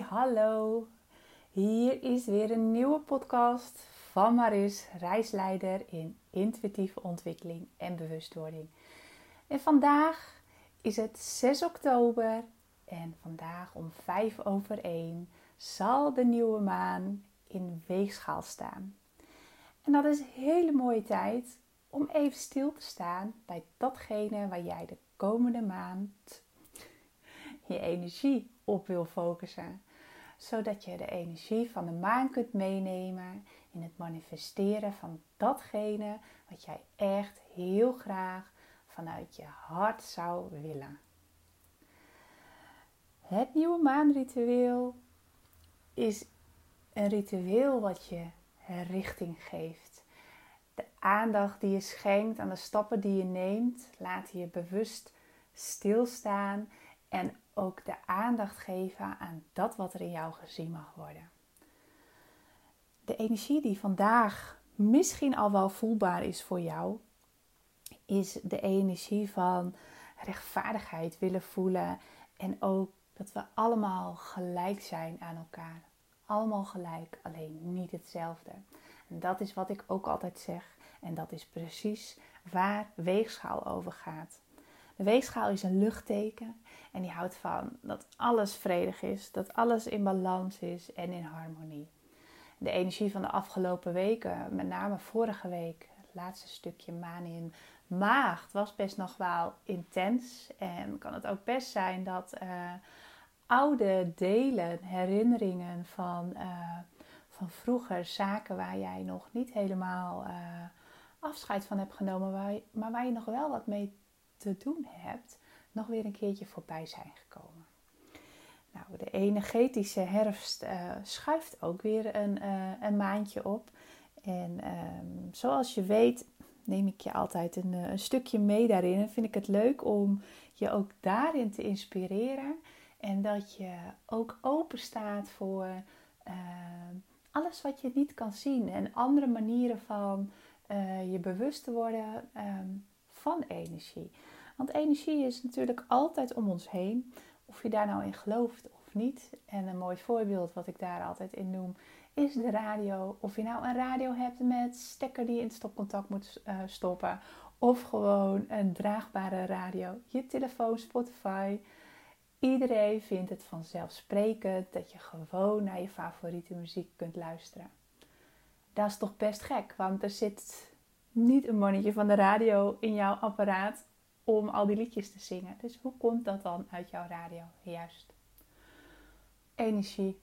Hallo. Hier is weer een nieuwe podcast van Maris, reisleider in intuïtieve ontwikkeling en bewustwording. En vandaag is het 6 oktober en vandaag om 5 over 1 zal de nieuwe maan in weegschaal staan. En dat is een hele mooie tijd om even stil te staan bij datgene waar jij de komende maand je energie op wil focussen. Zodat je de energie van de maan kunt meenemen in het manifesteren van datgene wat jij echt heel graag vanuit je hart zou willen. Het nieuwe maanritueel is een ritueel wat je richting geeft. De aandacht die je schenkt aan de stappen die je neemt, laat je bewust stilstaan en ook de aandacht geven aan dat wat er in jou gezien mag worden. De energie die vandaag misschien al wel voelbaar is voor jou, is de energie van rechtvaardigheid willen voelen en ook dat we allemaal gelijk zijn aan elkaar. Allemaal gelijk, alleen niet hetzelfde. En dat is wat ik ook altijd zeg. En dat is precies waar weegschaal over gaat. De weegschaal is een luchtteken en die houdt van dat alles vredig is, dat alles in balans is en in harmonie. De energie van de afgelopen weken, met name vorige week, het laatste stukje maan in maagd, was best nog wel intens. En kan het ook best zijn dat uh, oude delen, herinneringen van, uh, van vroeger, zaken waar jij nog niet helemaal uh, afscheid van hebt genomen, maar waar je nog wel wat mee te doen hebt, nog weer een keertje voorbij zijn gekomen. Nou, de energetische herfst uh, schuift ook weer een, uh, een maandje op. En um, zoals je weet, neem ik je altijd een, eh, een, stukje mee daarin. En vind ik het leuk om je ook daarin te inspireren. En dat je ook open staat voor uh, alles wat je niet kan zien. En andere manieren van je bewust te worden um, van energie. Want energie is natuurlijk altijd om ons heen, of je daar nou in gelooft of niet. En een mooi voorbeeld wat ik daar altijd in noem, is de radio. Of je nou een radio hebt met stekker die je in het stopcontact moet uh, stoppen, of gewoon een draagbare radio, je telefoon, Spotify. Iedereen vindt het vanzelfsprekend dat je gewoon naar je favoriete muziek kunt luisteren. Dat is toch best gek, want er zit niet een mannetje van de radio in jouw apparaat om al die liedjes te zingen. Dus hoe komt dat dan uit jouw radio? Juist. Energie.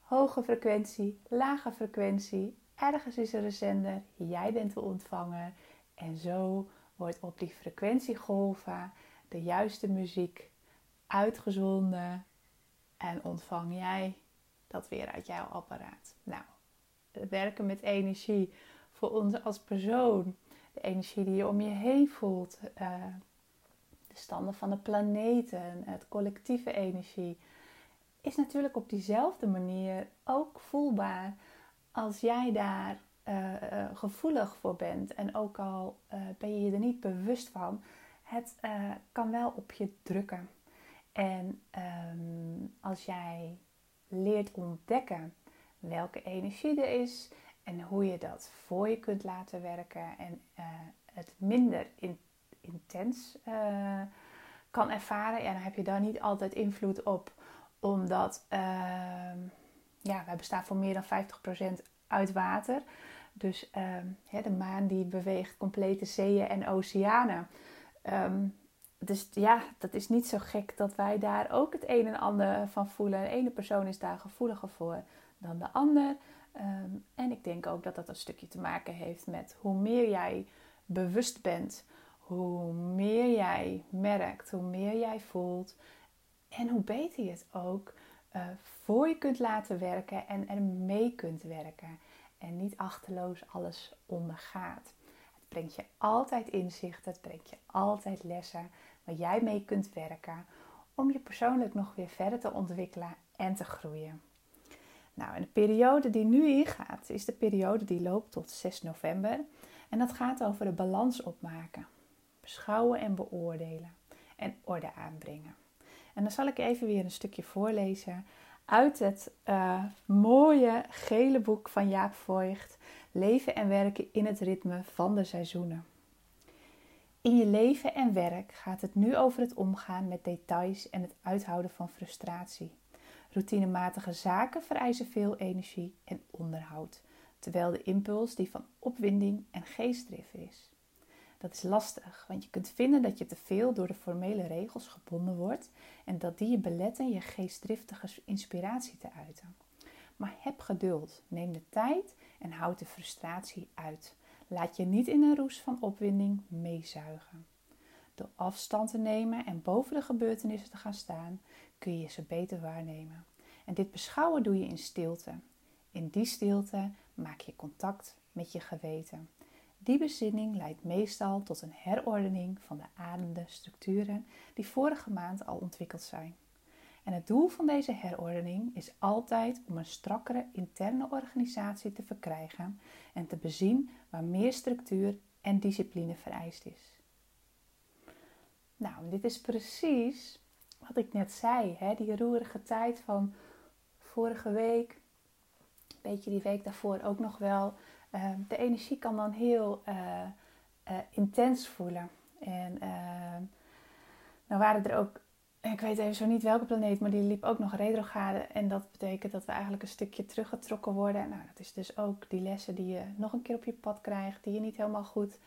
Hoge frequentie, lage frequentie. Ergens is er een zender, jij bent de ontvanger. En zo wordt op die frequentiegolven de juiste muziek uitgezonden. En ontvang jij dat weer uit jouw apparaat. Nou, werken met energie voor ons als persoon de energie die je om je heen voelt, uh, de standen van de planeten, het collectieve energie, is natuurlijk op diezelfde manier ook voelbaar als jij daar uh, uh, gevoelig voor bent. En ook al ben je je er niet bewust van, het kan wel op je drukken. En um, als jij leert ontdekken welke energie er is en hoe je dat voor je kunt laten werken en uh, het minder in, intens uh, kan ervaren. Ja, dan heb je daar niet altijd invloed op, omdat uh, ja, wij bestaan voor meer dan 50% uit water. Dus ehm, de maan die beweegt complete zeeën en oceanen. Um, dus ja, dat is niet zo gek dat wij daar ook het een en ander van voelen. De ene persoon is daar gevoeliger voor dan de ander. Um, en ik denk ook dat dat een stukje te maken heeft met hoe meer jij bewust bent, hoe meer jij merkt, hoe meer jij voelt en hoe beter je het ook uh, voor je kunt laten werken en er mee kunt werken. En niet achterloos alles ondergaat. Het brengt je altijd inzicht, het brengt je altijd lessen waar jij mee kunt werken om je persoonlijk nog weer verder te ontwikkelen en te groeien. Nou, en de periode die nu ingaat, is de periode die loopt tot 6 november. En dat gaat over de balans opmaken, beschouwen en beoordelen en orde aanbrengen. En dan zal ik even weer een stukje voorlezen uit het uh, mooie gele boek van Jaap Voigt, Leven en werken in het ritme van de seizoenen. In je leven en werk gaat het nu over het omgaan met details en het uithouden van frustratie. Routinematige zaken vereisen veel energie en onderhoud, terwijl de impuls die van opwinding en geestdrift is. Dat is lastig, want je kunt vinden dat je te veel door de formele regels gebonden wordt en dat die je beletten je geestdriftige inspiratie te uiten. Maar heb geduld, neem de tijd en houd de frustratie uit. Laat je niet in een roes van opwinding meezuigen. Door afstand te nemen en boven de gebeurtenissen te gaan staan, kun je ze beter waarnemen. En dit beschouwen doe je in stilte. In die stilte maak je contact met je geweten. Die bezinning leidt meestal tot een herordening van de ademde structuren die vorige maand al ontwikkeld zijn. En het doel van deze herordening is altijd om een strakkere interne organisatie te verkrijgen en te bezien waar meer structuur en discipline vereist is. Nou, dit is precies wat ik net zei, hè? die roerige tijd van vorige week, een beetje die week daarvoor ook nog wel. Ehm, de energie kan dan heel uh, uh, intens voelen. En nou waren er ook, ik weet even zo niet welke planeet, maar die liep ook nog retrograde. En dat betekent dat we eigenlijk een stukje teruggetrokken worden. Nou, dat is dus ook die lessen die je nog een keer op je pad krijgt, die je niet helemaal goed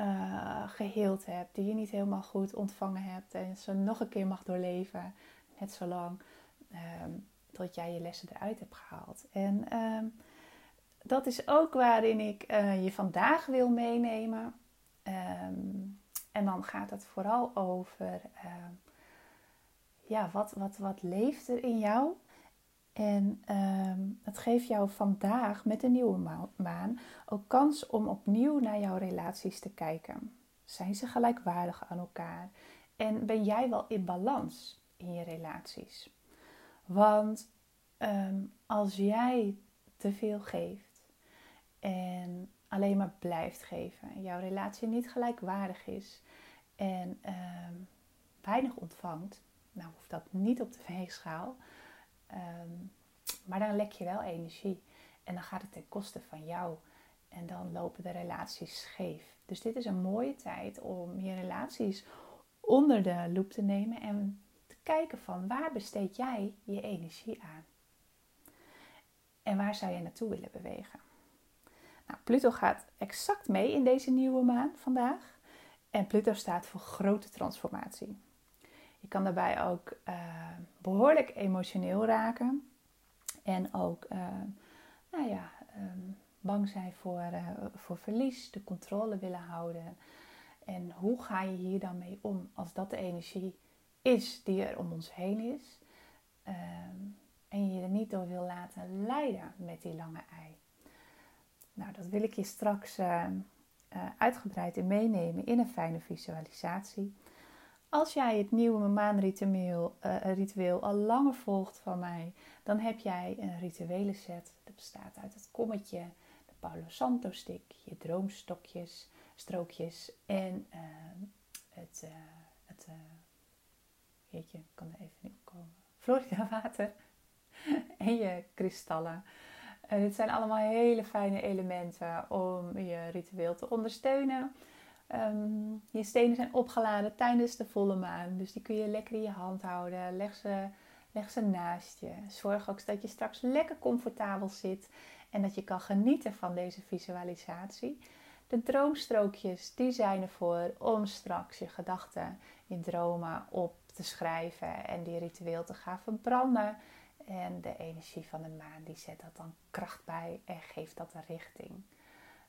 uh, geheeld hebt, die je niet helemaal goed ontvangen hebt en ze nog een keer mag doorleven, net zo lang um, tot jij je lessen eruit hebt gehaald. En um, dat is ook waarin ik uh, je vandaag wil meenemen. Um, en dan gaat het vooral over ja, wat, wat, wat leeft er in jou en het geeft jou vandaag met de nieuwe maan ook kans om opnieuw naar jouw relaties te kijken. Zijn ze gelijkwaardig aan elkaar? En ben jij wel in balans in je relaties? Want um, als jij te veel geeft en alleen maar blijft geven, en jouw relatie niet gelijkwaardig is en um, weinig ontvangt, nou hoeft dat niet op de weegschaal. Um, maar dan lek je wel energie. En dan gaat het ten koste van jou. En dan lopen de relaties scheef. Dus dit is een mooie tijd om je relaties onder de loep te nemen en te kijken van waar besteed jij je energie aan? En waar zou je naartoe willen bewegen? Nou, Pluto gaat exact mee in deze nieuwe maan vandaag. En Pluto staat voor grote transformatie. Je kan daarbij ook uh, behoorlijk emotioneel raken. En ook, uh, nou ja, um, bang zijn voor, uh, voor verlies, de controle willen houden. En hoe ga je hier dan mee om als dat de energie is die er om ons heen is? Um, en je er niet door wil laten leiden met die lange ei. Nou, dat wil ik je straks uitgebreid in meenemen in een fijne visualisatie. Als jij het nieuwe maanritueel uh, ritueel al langer volgt van mij, dan heb jij een rituele set. Dat bestaat uit het kommetje, de Palo Santo stick, je droomstokjes, strookjes en uh, het, uh, het jeetje, ik kan er even niet opkomen, Florida water en je kristallen. dit zijn allemaal hele fijne elementen om je ritueel te ondersteunen. Um, je stenen zijn opgeladen tijdens de volle maan. Dus die kun je lekker in je hand houden. Leg ze, leg ze naast je. Zorg ook dat je straks lekker comfortabel zit. En dat je kan genieten van deze visualisatie. De droomstrookjes die zijn ervoor om straks je gedachten, je dromen op te schrijven. En die ritueel te gaan verbranden. En de energie van de maan die zet dat dan kracht bij en geeft dat een richting.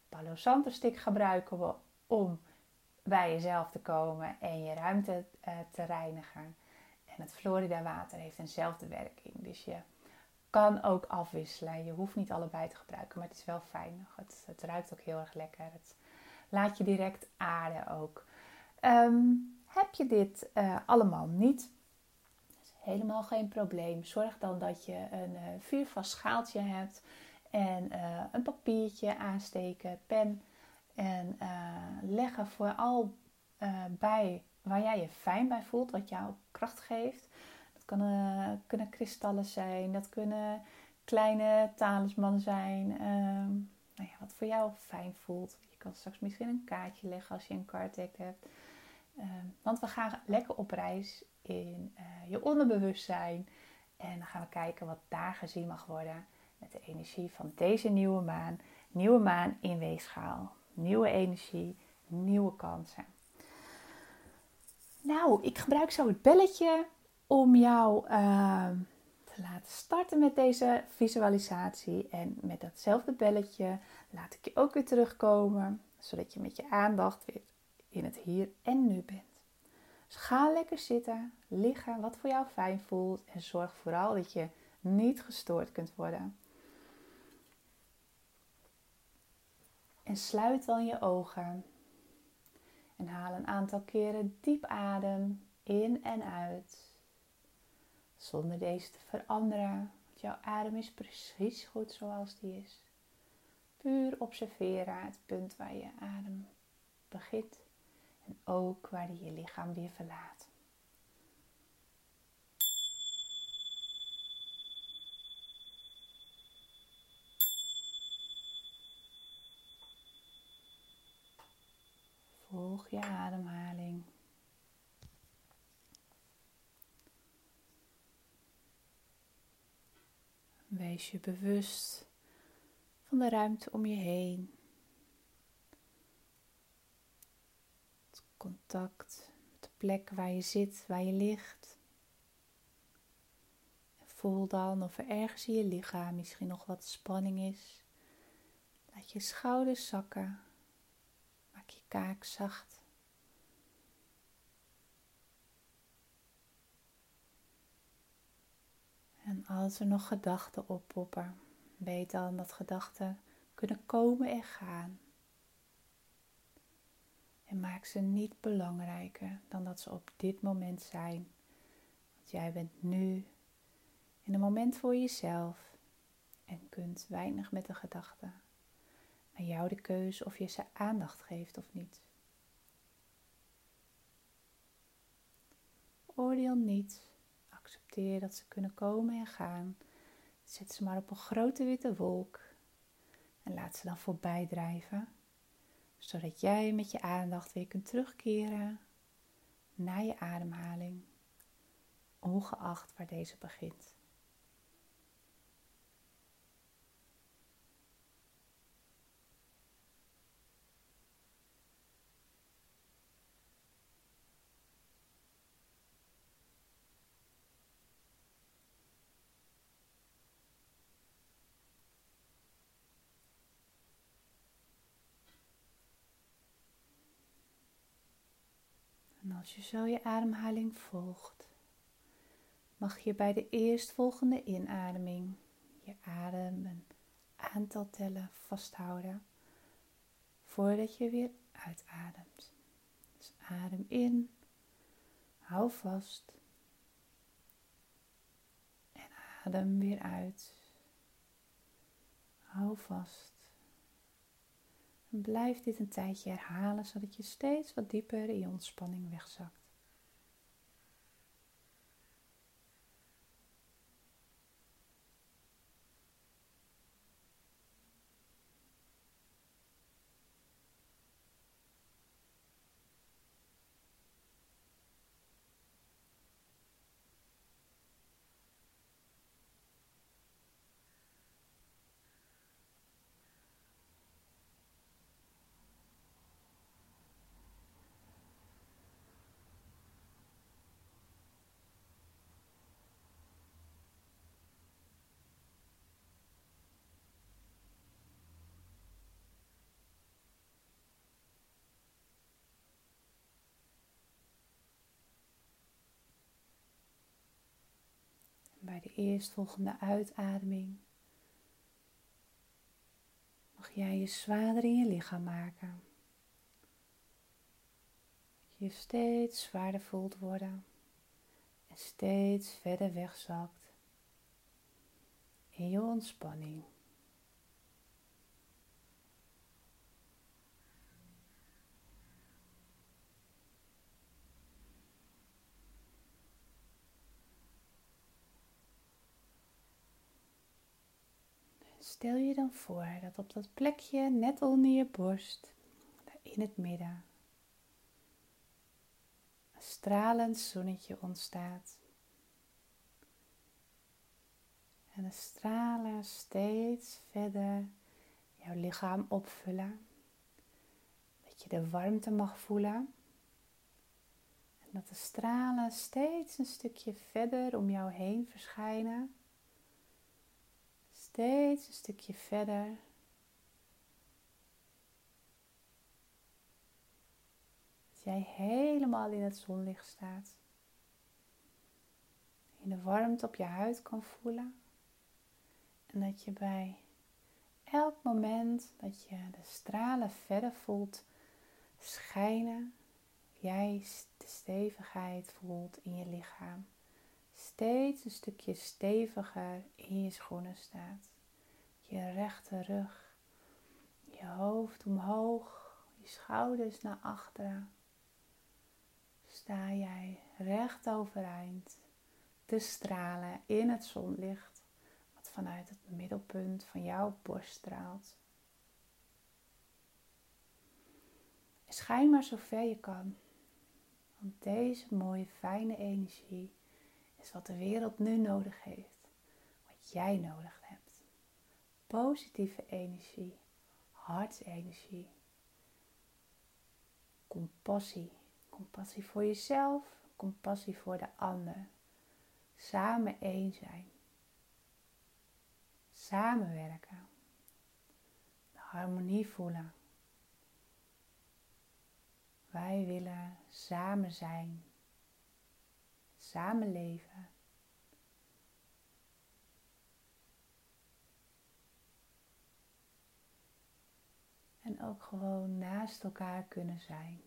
Palo Santo stick gebruiken we om bij jezelf te komen en je ruimte uh, te reinigen. En het Florida water heeft eenzelfde werking. Dus je kan ook afwisselen. Je hoeft niet allebei te gebruiken, maar het is wel fijn. Het, het ruikt ook heel erg lekker. Het laat je direct aarden ook. Um, heb je dit uh, allemaal niet? helemaal geen probleem. Zorg dan dat je een uh, vuurvast schaaltje hebt en een papiertje aansteken, pen en uh, leg er vooral uh, bij waar jij je fijn bij voelt, wat jou kracht geeft. Dat uh, kunnen kristallen zijn, dat kunnen kleine talismannen zijn. Ehm, nou ja, wat voor jou fijn voelt. Je kan straks misschien een kaartje leggen als je een card hebt. Ehm, want we gaan lekker op reis in je onderbewustzijn. En dan gaan we kijken wat daar gezien mag worden met de energie van deze nieuwe maan. Nieuwe maan in weegschaal. Nieuwe energie, nieuwe kansen. Nou, ik gebruik zo het belletje om jou uh, te laten starten met deze visualisatie. En met datzelfde belletje laat ik je ook weer terugkomen, zodat je met je aandacht weer in het hier en nu bent. Dus ga lekker zitten, liggen, wat voor jou fijn voelt. En zorg vooral dat je niet gestoord kunt worden. En sluit dan je ogen. En haal een aantal keren diep adem in en uit. Zonder deze te veranderen. Want jouw adem is precies goed zoals die is. Puur observeren het punt waar je adem begint. En ook waar die je lichaam weer verlaat. Je ademhaling. Wees je bewust van de ruimte om je heen. Het contact met de plek waar je zit, waar je ligt. voel dan of er ergens in je lichaam misschien nog wat spanning is. Laat je schouders zakken je kaak zacht. En als er nog gedachten oppoppen, weet dan dat gedachten kunnen komen en gaan. En maak ze niet belangrijker dan dat ze op dit moment zijn. Want jij bent nu in een moment voor jezelf en kunt weinig met de gedachten aan jou de keuze of je ze aandacht geeft of niet. Oordeel niet. Dat ze kunnen komen en gaan. Zet ze maar op een grote witte wolk en laat ze dan voorbij drijven, zodat jij met je aandacht weer kunt terugkeren naar je ademhaling, ongeacht waar deze begint. Als je zo je ademhaling volgt, mag je bij de eerstvolgende inademing je adem een aantal tellen vasthouden voordat je weer uitademt. Dus adem in, hou vast en adem weer uit. Hou vast. Blijf dit een tijdje herhalen, zodat je steeds wat dieper in je ontspanning wegzakt. bij de eerstvolgende uitademing mag jij je zwaarder in je lichaam maken. Je steeds zwaarder voelt worden en steeds verder wegzakt in je ontspanning. Stel je dan voor dat op dat plekje net onder je borst, in het midden, een stralend zonnetje ontstaat. En de stralen steeds verder jouw lichaam opvullen. Dat je de warmte mag voelen. En dat de stralen steeds een stukje verder om jou heen verschijnen. Steeds een stukje verder. Dat jij helemaal in het zonlicht staat. In de warmte op je huid kan voelen. En dat je bij elk moment dat je de stralen verder voelt schijnen, jij de stevigheid voelt in je lichaam. Steeds een stukje steviger in je schoenen staat. Je rechte rug, je hoofd omhoog, je schouders naar achteren. Sta jij recht overeind te stralen in het zonlicht vanuit het middelpunt van jouw borst straalt. schijn maar zo ver je kan. Want deze mooie, fijne energie is wat de wereld nu nodig heeft. Wat jij nodig hebt. Positieve energie, hartsenergie, compassie. Compassie voor jezelf, compassie voor de ander. Samen één zijn samenwerken, de harmonie voelen. Wij willen samen zijn, samen leven. En ook gewoon naast elkaar kunnen zijn.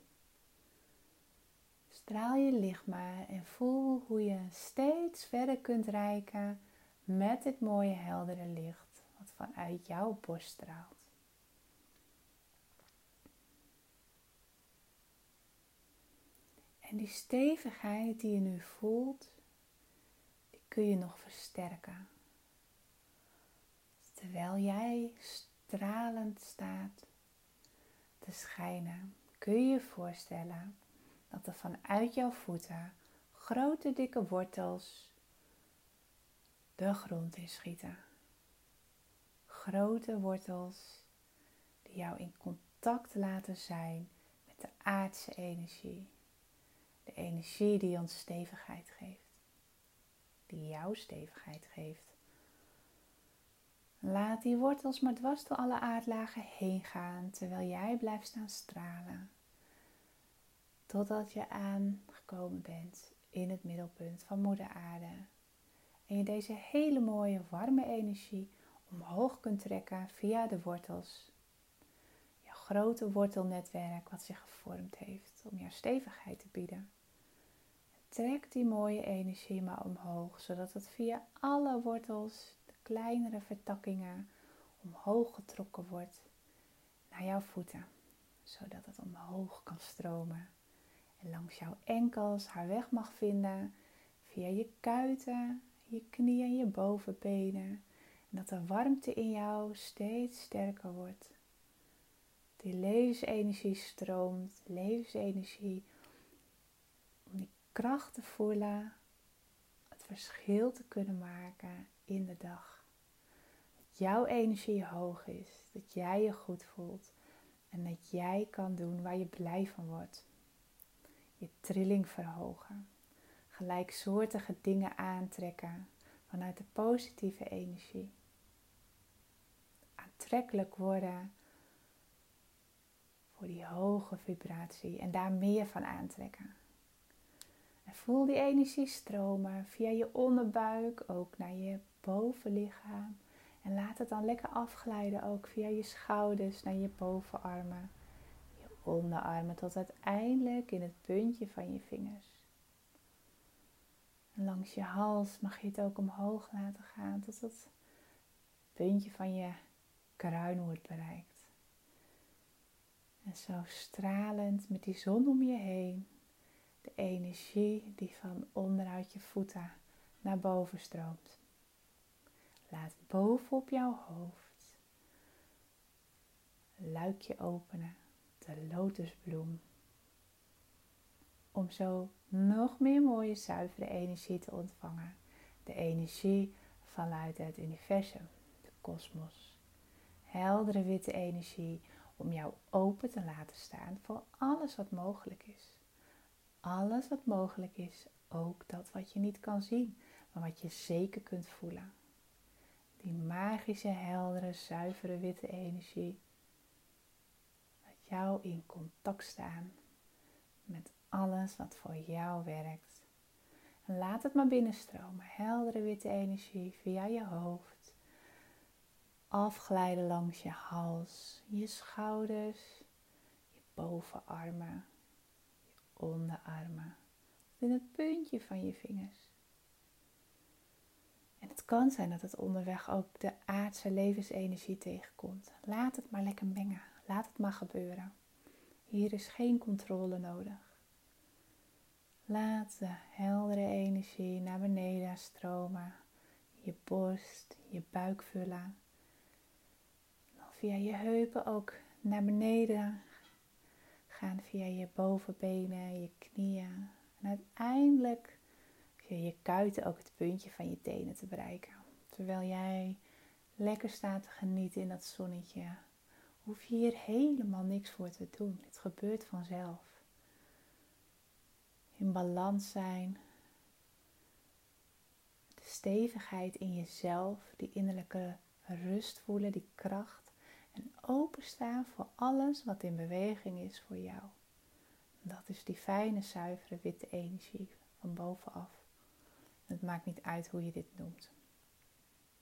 Straal je licht maar en voel hoe je steeds verder kunt reiken met dit mooie heldere licht wat vanuit jouw borst straalt. En die stevigheid die je nu voelt, die kun je nog versterken. Terwijl jij stralend staat te schijnen, kun je je voorstellen dat er vanuit jouw voeten grote dikke wortels de grond in schieten. Grote wortels die jou in contact laten zijn met de aardse energie. De energie die ons stevigheid geeft. Die jou stevigheid geeft. Laat die wortels maar dwars door alle aardlagen heen gaan terwijl jij blijft staan stralen. Totdat je aangekomen bent in het middelpunt van Moeder Aarde en je deze hele mooie warme energie omhoog kunt trekken via de wortels. Grote wortelnetwerk wat zich gevormd heeft om jouw stevigheid te bieden. Trek die mooie energie maar omhoog, zodat het via alle wortels, de kleinere vertakkingen, omhoog getrokken wordt naar jouw voeten, zodat het omhoog kan stromen en langs jouw enkels haar weg mag vinden via je kuiten, je knieën en je bovenbenen. En dat de warmte in jou steeds sterker wordt. Die levensenergie stroomt, levensenergie om die kracht te voelen, het verschil te kunnen maken in de dag. Dat jouw energie hoog is, dat jij je goed voelt en dat jij kan doen waar je blij van wordt. Je trilling verhogen gelijksoortige dingen aantrekken vanuit de positieve energie. Aantrekkelijk worden die hoge vibratie en daar meer van aantrekken. En voel die energie stromen via je onderbuik ook naar je bovenlichaam. En laat het dan lekker afglijden ook via je schouders naar je bovenarmen, je onderarmen tot uiteindelijk in het puntje van je vingers. Langs je hals mag je het ook omhoog laten gaan tot het puntje van je kruin wordt bereikt. En zo stralend met die zon om je heen, de energie die van onderuit je voeten naar boven stroomt. Laat boven op jouw hoofd luikje openen, de lotusbloem. Om zo nog meer mooie zuivere energie te ontvangen. De energie vanuit het universum, de kosmos. Heldere witte energie om jou open te laten staan voor alles wat mogelijk is. Alles wat mogelijk is, ook dat wat je niet kan zien, maar wat je zeker kunt voelen. Die magische, heldere, zuivere witte energie. Laat jou in contact staan met alles wat voor jou werkt. En laat het maar binnenstromen. Heldere witte energie via je hoofd. Afglijden langs je hals, je schouders, je bovenarmen, je onderarmen. In het puntje van je vingers. En het kan zijn dat het onderweg ook de aardse levensenergie tegenkomt. Laat het maar lekker mengen. Laat het maar gebeuren. Hier is geen controle nodig. Laat de heldere energie naar beneden stromen. Je borst, je buik vullen. Via je heupen ook naar beneden gaan. Via je bovenbenen, je knieën. En uiteindelijk via je kuiten ook het puntje van je tenen te bereiken. Terwijl jij lekker staat te genieten in dat zonnetje. Hoef je hier helemaal niks voor te doen. Het gebeurt vanzelf in balans zijn. De stevigheid in jezelf, die innerlijke rust voelen, die kracht. En openstaan voor alles wat in beweging is voor jou. Dat is die fijne, zuivere, witte energie van bovenaf. Het maakt niet uit hoe je dit noemt.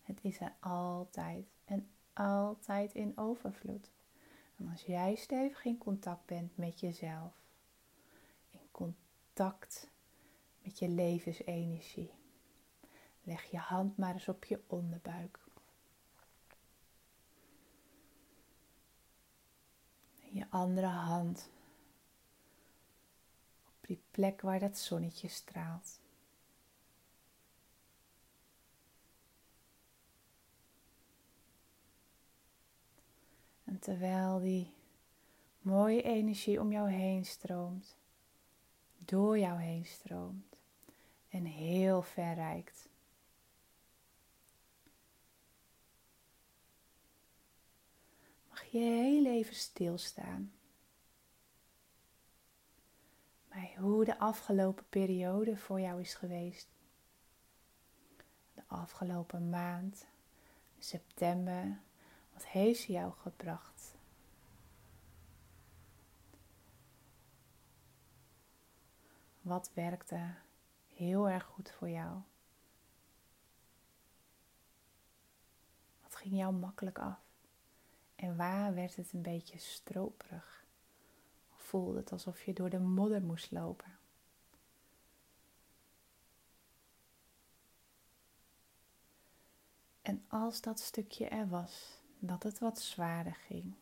Het is er altijd en altijd in overvloed. En als jij stevig in contact bent met jezelf, in contact met je levensenergie. Leg je hand maar eens op je onderbuik. Je andere hand op die plek waar dat zonnetje straalt. En terwijl die mooie energie om jou heen stroomt, door jou heen stroomt en heel ver reikt. Je heel even stilstaan bij hoe de afgelopen periode voor jou is geweest. De afgelopen maand, september, wat heeft ze jou gebracht? Wat werkte heel erg goed voor jou? Wat ging jou makkelijk af? En waar werd het een beetje stroperig? Voelde het alsof je door de modder moest lopen? En als dat stukje er was, dat het wat zwaarder ging,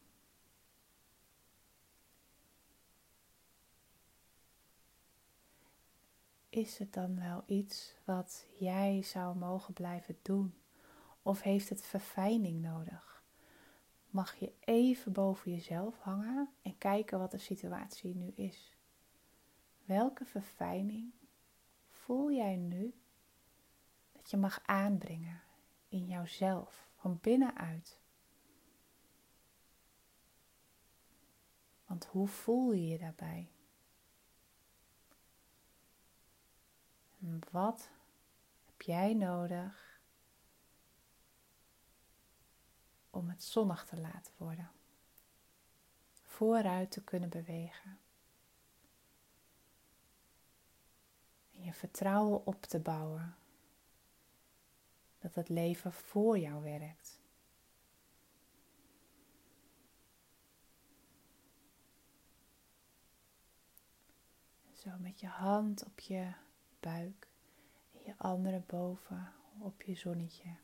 is het dan wel iets wat jij zou mogen blijven doen? Of heeft het verfijning nodig? Mag je even boven jezelf hangen en kijken wat de situatie nu is? Welke verfijning voel jij nu dat je mag aanbrengen in jouzelf, van binnenuit? Want hoe voel je je daarbij? Wat heb jij nodig om het zonnig te laten worden? Vooruit te kunnen bewegen. En je vertrouwen op te bouwen dat het leven voor jou werkt. Zo met je hand op je buik en je andere boven op je zonnetje,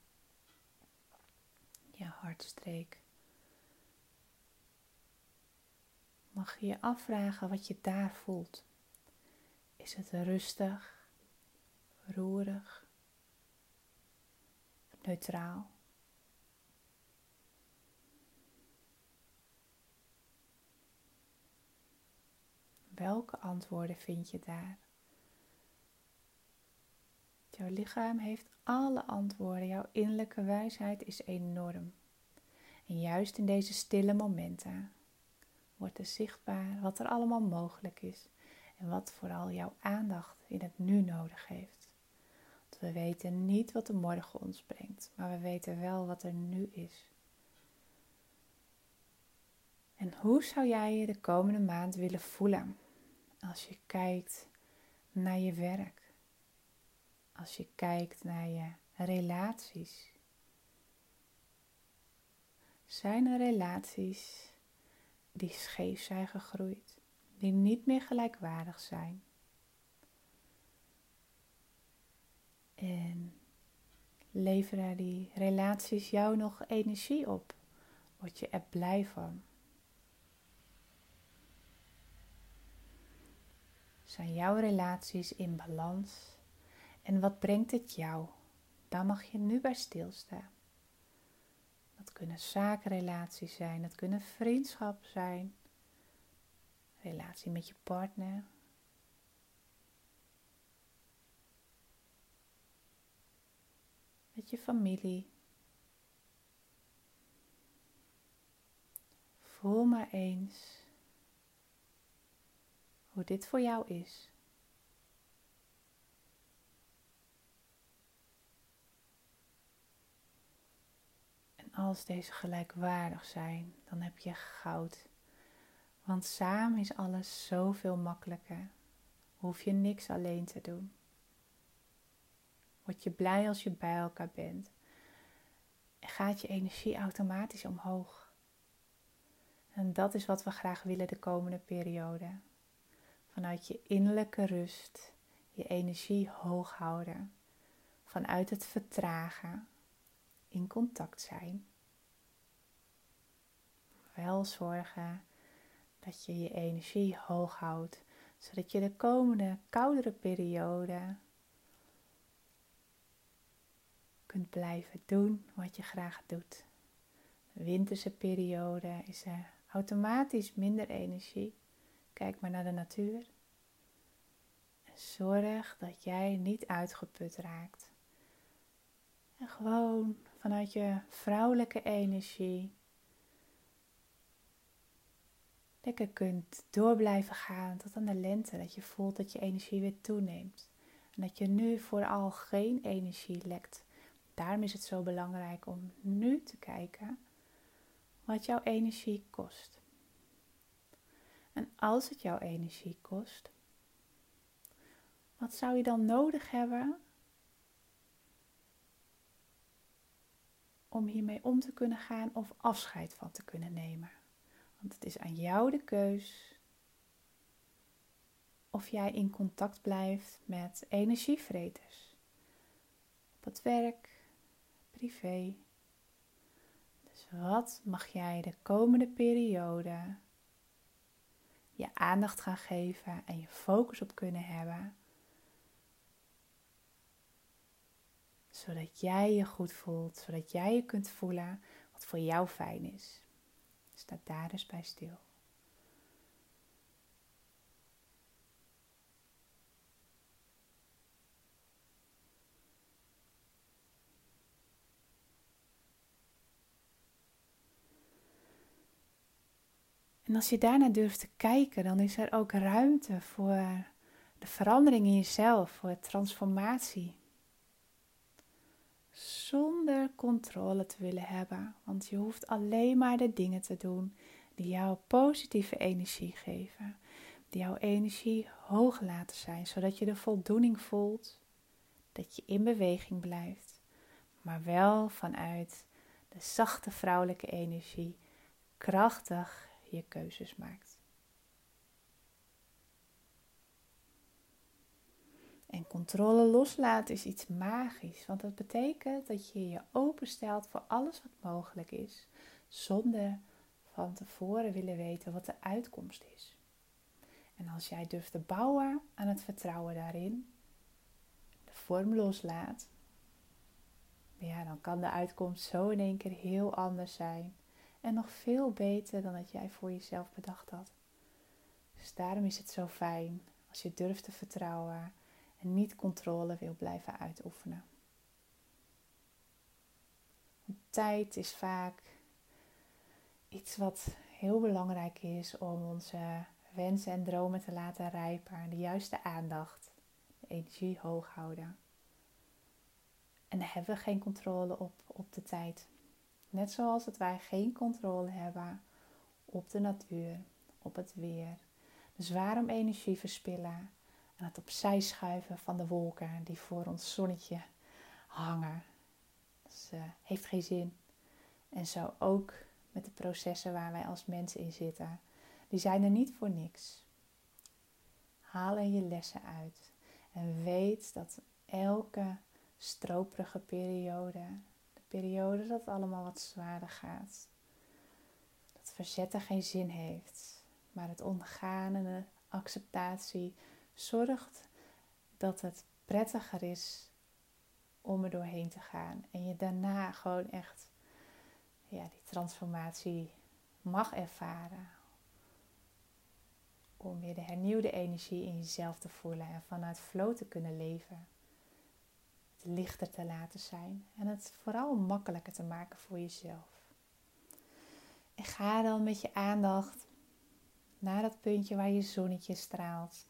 je hartstreek. Mag je je afvragen wat je daar voelt? Is het rustig, roerig, neutraal? Welke antwoorden vind je daar? Jouw lichaam heeft alle antwoorden. Jouw innerlijke wijsheid is enorm. En juist in deze stille momenten wordt er zichtbaar wat er allemaal mogelijk is en wat vooral jouw aandacht in het nu nodig heeft. Want we weten niet wat de morgen ons brengt, maar we weten wel wat er nu is. En hoe zou jij je de komende maand willen voelen als je kijkt naar je werk? Als je kijkt naar je relaties? Zijn er relaties die scheef zijn gegroeid, die niet meer gelijkwaardig zijn? En leveren die relaties jou nog energie op? Word je er blij van? Zijn jouw relaties in balans? En wat brengt het jou? Daar mag je nu bij stilstaan. Dat kunnen zakenrelaties zijn, dat kunnen vriendschap zijn, relatie met je partner. Met je familie. Voel maar eens hoe dit voor jou is. Als deze gelijkwaardig zijn, dan heb je goud. Want samen is alles zoveel makkelijker. Hoef je niks alleen te doen. Word je blij als je bij elkaar bent. En gaat je energie automatisch omhoog. En dat is wat we graag willen de komende periode vanuit je innerlijke rust je energie hoog houden, vanuit het vertragen, in contact zijn. Wel zorgen dat je je energie hoog houdt, zodat je de komende koudere periode kunt blijven doen wat je graag doet. De winterse periode is er automatisch minder energie. Kijk maar naar de natuur. Zorg dat jij niet uitgeput raakt. En gewoon vanuit je vrouwelijke energie lekker kunt door blijven gaan tot aan de lente. Dat je voelt dat je energie weer toeneemt. En dat je nu vooral geen energie lekt. Daarom is het zo belangrijk om nu te kijken wat jouw energie kost. En als het jouw energie kost, wat zou je dan nodig hebben om hiermee om te kunnen gaan of afscheid van te kunnen nemen? Want het is aan jou de keus of jij in contact blijft met energievreters. Op het werk, privé. Dus wat mag jij de komende periode je aandacht gaan geven en je focus op kunnen hebben. Zodat jij je goed voelt, zodat jij je kunt voelen wat voor jou fijn is. Sta daar dus bij stil. En als je daarna durft te kijken, dan is er ook ruimte voor de verandering in jezelf, voor transformatie. Zonder controle te willen hebben, want je hoeft alleen maar de dingen te doen die jou positieve energie geven, die jouw energie hoog laten zijn, zodat je de voldoening voelt, dat je in beweging blijft, maar wel vanuit de zachte vrouwelijke energie, krachtig je keuzes maakt. En controle loslaten is iets magisch, want dat betekent dat je je openstelt voor alles wat mogelijk is, zonder van tevoren willen weten wat de uitkomst is. En als jij durft te bouwen aan het vertrouwen daarin, de vorm loslaat, ja, dan kan de uitkomst zo in één keer heel anders zijn en nog veel beter dan dat jij voor jezelf bedacht had. Dus daarom is het zo fijn als je durft te vertrouwen niet controle wil blijven uitoefenen. Tijd is vaak iets wat heel belangrijk is om onze wensen en dromen te laten rijpen. De juiste aandacht, de energie hoog houden. En dan hebben we geen controle op, op de tijd. Net zoals dat wij geen controle hebben op de natuur, op het weer. Dus waarom energie verspillen en het opzij schuiven van de wolken die voor ons zonnetje hangen? Dat uh, heeft geen zin. En zo ook met de processen waar wij als mensen in zitten. Die zijn er niet voor niks. Haal er je lessen uit. En weet dat elke stroperige periode, de periode dat het allemaal wat zwaarder gaat, dat verzetten geen zin heeft. Maar het ondergaan en de acceptatie zorgt dat het prettiger is om er doorheen te gaan. En je daarna gewoon echt ja, die transformatie mag ervaren. Om weer de hernieuwde energie in jezelf te voelen en vanuit flow te kunnen leven. Het lichter te laten zijn en het vooral makkelijker te maken voor jezelf. En ga dan met je aandacht naar dat puntje waar je zonnetje straalt.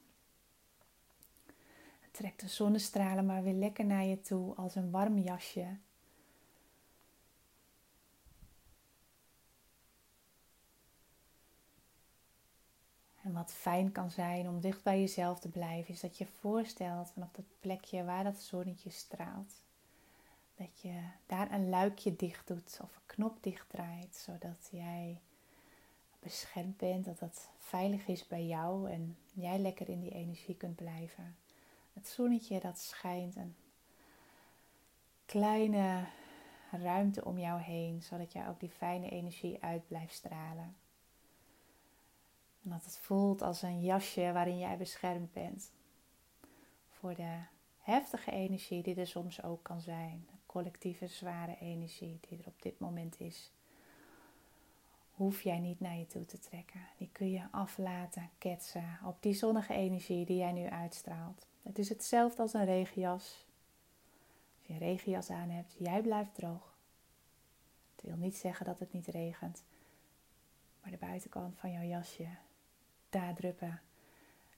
Trek de zonnestralen maar weer lekker naar je toe als een warm jasje. En wat fijn kan zijn om dicht bij jezelf te blijven, is dat je voorstelt vanaf dat plekje waar dat zonnetje straalt, dat je daar een luikje dicht doet of een knop dicht draait, zodat jij beschermd bent, dat dat veilig is bij jou en jij lekker in die energie kunt blijven. Het zonnetje dat schijnt een kleine ruimte om jou heen, zodat jij ook die fijne energie uit blijft stralen. En dat het voelt als een jasje waarin jij beschermd bent. Voor de heftige energie die er soms ook kan zijn. De collectieve zware energie die er op dit moment is. Hoef jij niet naar je toe te trekken. Die kun je aflaten, ketsen op die zonnige energie die jij nu uitstraalt. Het is hetzelfde als een regenjas. Als je een regenjas aan hebt, jij blijft droog. Het wil niet zeggen dat het niet regent. Maar de buitenkant van jouw jasje, daar druppen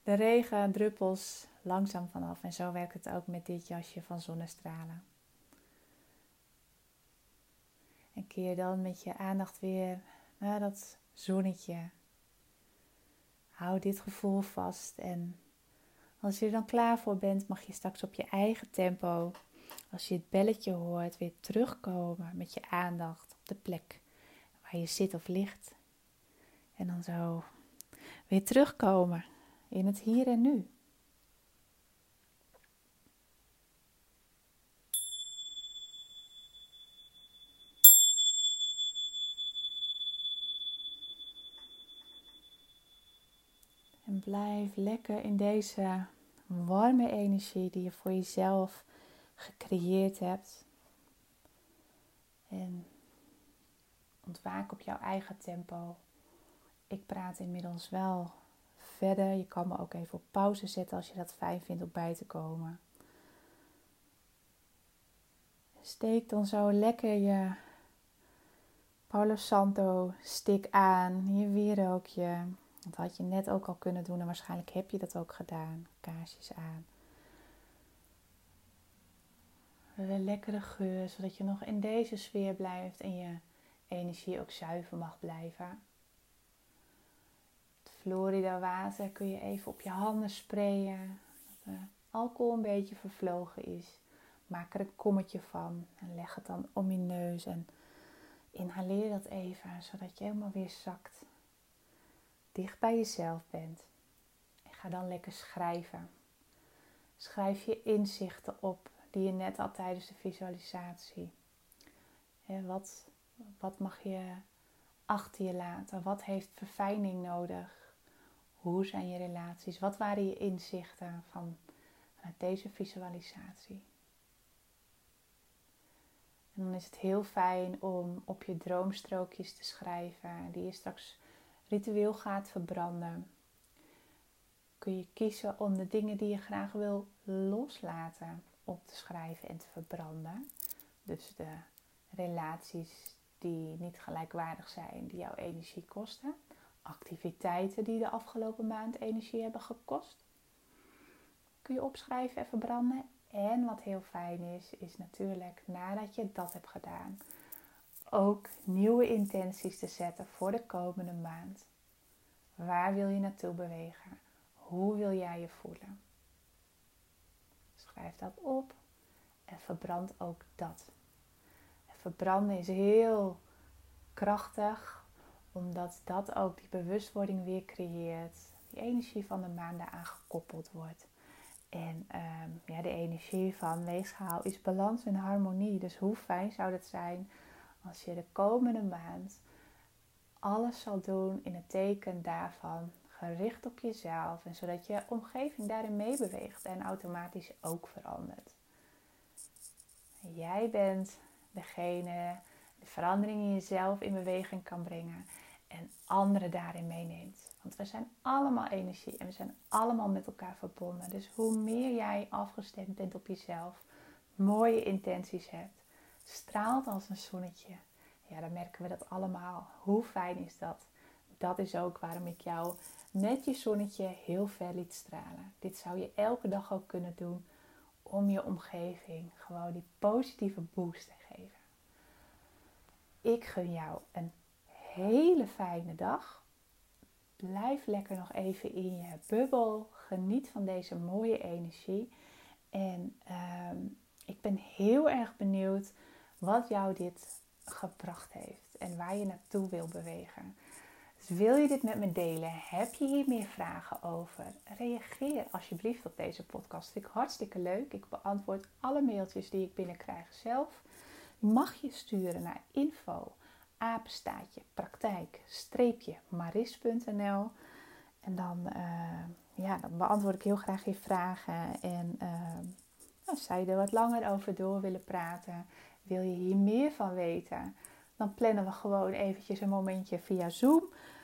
de regendruppels langzaam vanaf. En zo werkt het ook met dit jasje van zonnestralen. En keer dan met je aandacht weer naar dat zonnetje. Hou dit gevoel vast en als je er dan klaar voor bent, mag je straks op je eigen tempo, als je het belletje hoort, weer terugkomen met je aandacht op de plek waar je zit of ligt. En dan zo weer terugkomen in het hier en nu. Blijf lekker in deze warme energie die je voor jezelf gecreëerd hebt. En ontwaak op jouw eigen tempo. Ik praat inmiddels wel verder. Je kan me ook even op pauze zetten als je dat fijn vindt om bij te komen. Steek dan zo lekker je Palo Santo stick aan, je wierookje. Dat had je net ook al kunnen doen en waarschijnlijk heb je dat ook gedaan. Kaarsjes aan. Een lekkere geur, zodat je nog in deze sfeer blijft en je energie ook zuiver mag blijven. Het Florida water kun je even op je handen sprayen. Dat de alcohol een beetje vervlogen is. Maak er een kommetje van en leg het dan om je neus en inhaleer dat even, zodat je helemaal weer zakt dicht bij jezelf bent. En ga dan lekker schrijven. Schrijf je inzichten op die je net had tijdens de visualisatie. wat, wat mag je achter je laten? Wat heeft verfijning nodig? Hoe zijn je relaties? Wat waren je inzichten van, vanuit deze visualisatie? En dan is het heel fijn om op je droomstrookjes te schrijven, die je straks ritueel gaat verbranden. kun je kiezen om de dingen die je graag wil loslaten op te schrijven en te verbranden. Dus de relaties die niet gelijkwaardig zijn, die jouw energie kosten. Activiteiten die de afgelopen maand energie hebben gekost. Kun je opschrijven en verbranden. En wat heel fijn is, is natuurlijk nadat je dat hebt gedaan, ook nieuwe intenties te zetten voor de komende maand. Waar wil je naartoe bewegen? Hoe wil jij je voelen? Schrijf dat op en verbrand ook dat. verbranden is heel krachtig, omdat dat ook die bewustwording weer creëert. Die energie van de maan daaraan gekoppeld wordt. En um, ja, de energie van weegschaal is balans en harmonie. Dus hoe fijn zou het zijn als je de komende maand alles zal doen in het teken daarvan, gericht op jezelf en zodat je omgeving daarin meebeweegt en automatisch ook verandert. Jij bent degene de verandering in jezelf in beweging kan brengen en anderen daarin meeneemt. Want we zijn allemaal energie en we zijn allemaal met elkaar verbonden. Dus hoe meer jij afgestemd bent op jezelf, mooie intenties hebt, straalt als een zonnetje. Ja, dan merken we dat allemaal. Hoe fijn is dat? Dat is ook waarom ik jou met je zonnetje heel ver liet stralen. Dit zou je elke dag ook kunnen doen om je omgeving gewoon die positieve boost te geven. Ik gun jou een hele fijne dag. Blijf lekker nog even in je bubbel. Geniet van deze mooie energie. En ehm, ik ben heel erg benieuwd wat jou dit gebracht heeft en waar je naartoe wil bewegen. Dus wil je dit met me delen? Heb je hier meer vragen over? Reageer alsjeblieft op deze podcast. Vind ik hartstikke leuk. Ik beantwoord alle mailtjes die ik binnenkrijg zelf. Mag je sturen naar info apenstaatje praktijk streepje maris.nl en dan, uh, ja, dan beantwoord ik heel graag je vragen en uh, nou, zou je er wat langer over door willen praten wil je hier meer van weten dan plannen we gewoon eventjes een momentje via Zoom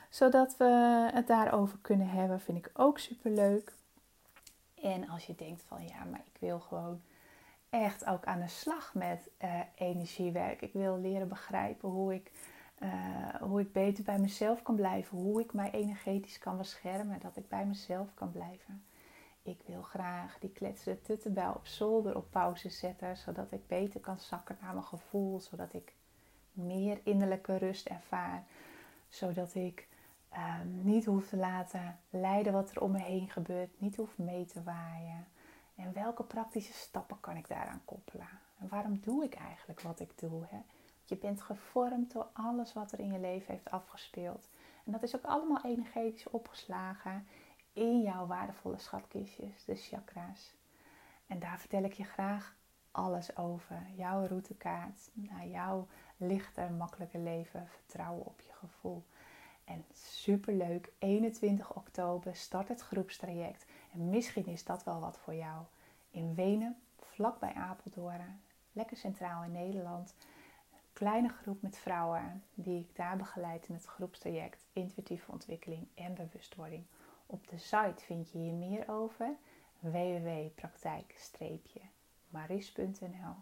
zodat we het daarover kunnen hebben vind ik ook super leuk en als je denkt van ja maar ik wil gewoon echt ook aan de slag met uh, energiewerk. Ik wil leren begrijpen hoe ik, uh, hoe ik beter bij mezelf kan blijven. Hoe ik mij energetisch kan beschermen. Dat ik bij mezelf kan blijven. Ik wil graag die kletsende tuttenbel op zolder op pauze zetten. Zodat ik beter kan zakken naar mijn gevoel. Zodat ik meer innerlijke rust ervaar. Zodat ik um, niet hoef te laten leiden wat er om me heen gebeurt. Niet hoef mee te waaien. En welke praktische stappen kan ik daaraan koppelen? En waarom doe ik eigenlijk wat ik doe? Hè? Je bent gevormd door alles wat er in je leven heeft afgespeeld. En dat is ook allemaal energetisch opgeslagen in jouw waardevolle schatkistjes, de chakra's. En daar vertel ik je graag alles over. Jouw routekaart naar jouw lichte, makkelijke leven. Vertrouwen op je gevoel. En superleuk, 21 oktober start het groepstraject. En misschien is dat wel wat voor jou. In Wenen, vlakbij Apeldoorn, lekker centraal in Nederland. Kleine groep met vrouwen die ik daar begeleid in het groepstraject Intuïtieve Ontwikkeling en Bewustwording. Op de site vind je hier meer over www.praktijk-maris.nl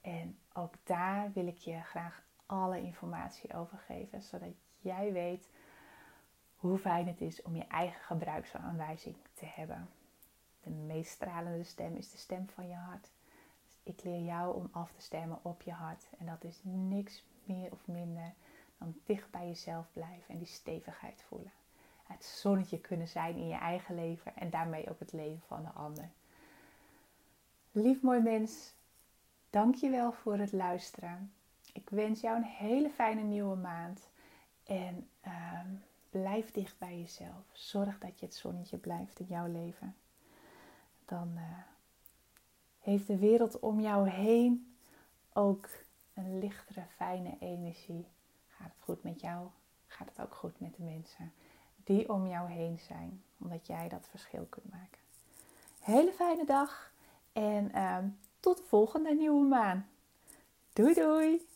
En ook daar wil ik je graag alle informatie over geven, zodat jij weet hoe fijn het is om je eigen gebruiksaanwijzing te hebben. De meest stralende stem is de stem van je hart. Dus ik leer jou om af te stemmen op je hart. En dat is niks meer of minder dan dicht bij jezelf blijven en die stevigheid voelen. Het zonnetje kunnen zijn in je eigen leven en daarmee ook het leven van de ander. Lief mooi mens, dank je wel voor het luisteren. Ik wens jou een hele fijne nieuwe maand. En uh, blijf dicht bij jezelf. Zorg dat je het zonnetje blijft in jouw leven. Dan uh, heeft de wereld om jou heen ook een lichtere, fijne energie. Gaat het goed met jou? Gaat het ook goed met de mensen die om jou heen zijn, omdat jij dat verschil kunt maken. Hele fijne dag en uh, tot de volgende nieuwe maan. Doei doei!